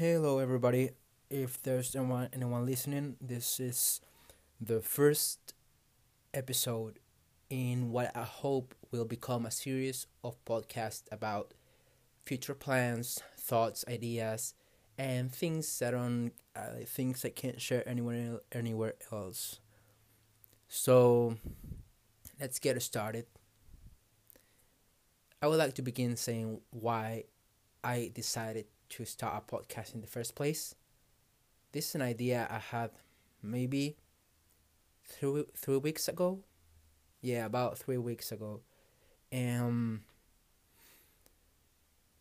Hello, everybody. If there's anyone, anyone listening, this is the first episode in what I hope will become a series of podcasts about future plans, thoughts, ideas, and things that on uh, things I can't share anywhere anywhere else. So, let's get started. I would like to begin saying why I decided to start a podcast in the first place. This is an idea I had maybe three three weeks ago. Yeah, about three weeks ago, and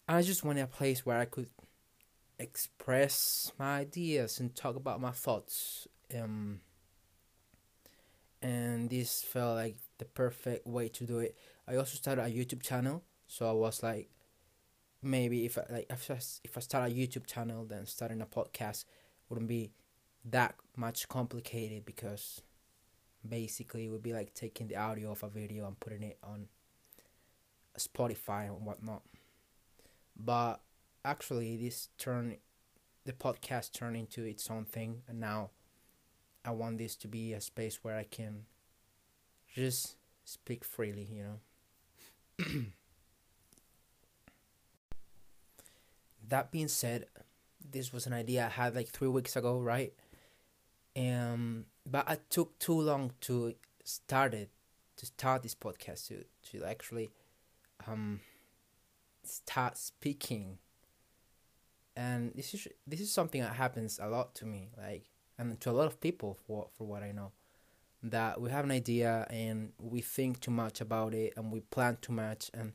I just wanted a place where I could express my ideas and talk about my thoughts. Um, and this felt like the perfect way to do it. I also started a YouTube channel, so I was like, maybe if I, like if I, if I start a YouTube channel, then starting a podcast wouldn't be that much complicated because basically it would be like taking the audio of a video and putting it on Spotify and whatnot. But actually, this turned the podcast turned into its own thing, and now I want this to be a space where I can just speak freely, you know. that being said, this was an idea I had like three weeks ago, right? Um, but I took too long to start it, to start this podcast, to to actually, um, start speaking. And this is this is something that happens a lot to me, like, and to a lot of people for for what I know, that we have an idea and we think too much about it and we plan too much and,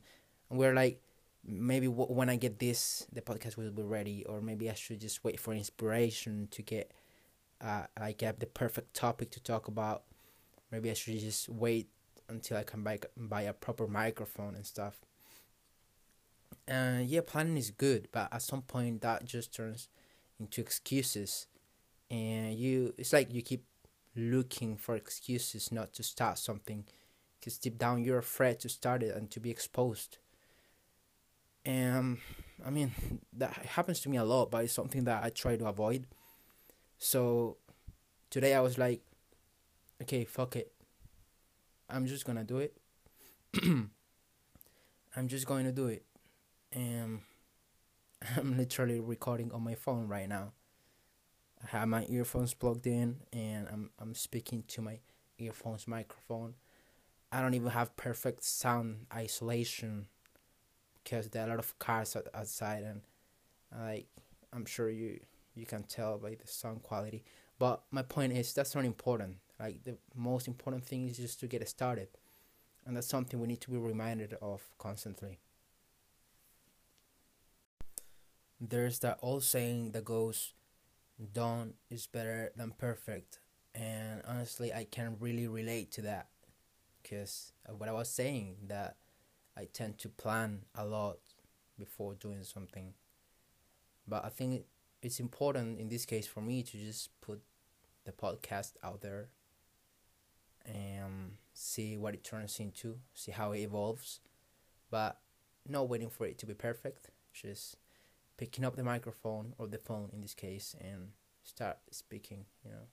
and we're like maybe w- when I get this, the podcast will be ready, or maybe I should just wait for inspiration to get, uh, like have the perfect topic to talk about. Maybe I should just wait until I can buy buy a proper microphone and stuff. Uh, yeah, planning is good, but at some point that just turns into excuses, and you it's like you keep looking for excuses not to start something, because deep down you're afraid to start it and to be exposed and I mean that happens to me a lot, but it's something that I try to avoid. So today I was like, okay, fuck it. I'm just gonna do it. I'm just going to do it, and I'm literally recording on my phone right now. I have my earphones plugged in, and I'm I'm speaking to my earphones microphone. I don't even have perfect sound isolation because there are a lot of cars outside and uh, like I'm sure you you can tell by the sound quality. But my point is that's not important. Like the most important thing is just to get started. And that's something we need to be reminded of constantly. There's that old saying that goes, done is better than perfect. And honestly, I can really relate to that. Because what I was saying, that I tend to plan a lot before doing something. But I think it's important in this case for me to just put the podcast out there and see what it turns into, see how it evolves. But not waiting for it to be perfect, just picking up the microphone or the phone in this case and start speaking, you know.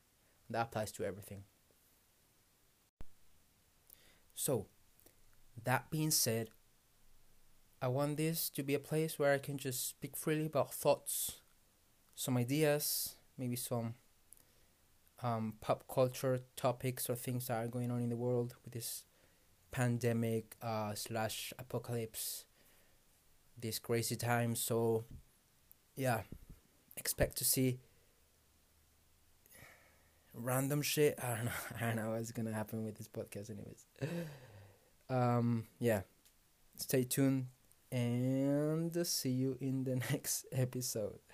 That applies to everything. So, that being said, I want this to be a place where I can just speak freely about thoughts, some ideas, maybe some um, pop culture topics or things that are going on in the world with this pandemic uh, slash apocalypse, this crazy time. So, yeah, expect to see random shit. I don't know. I don't know what's gonna happen with this podcast, anyways. Um, yeah, stay tuned and see you in the next episode.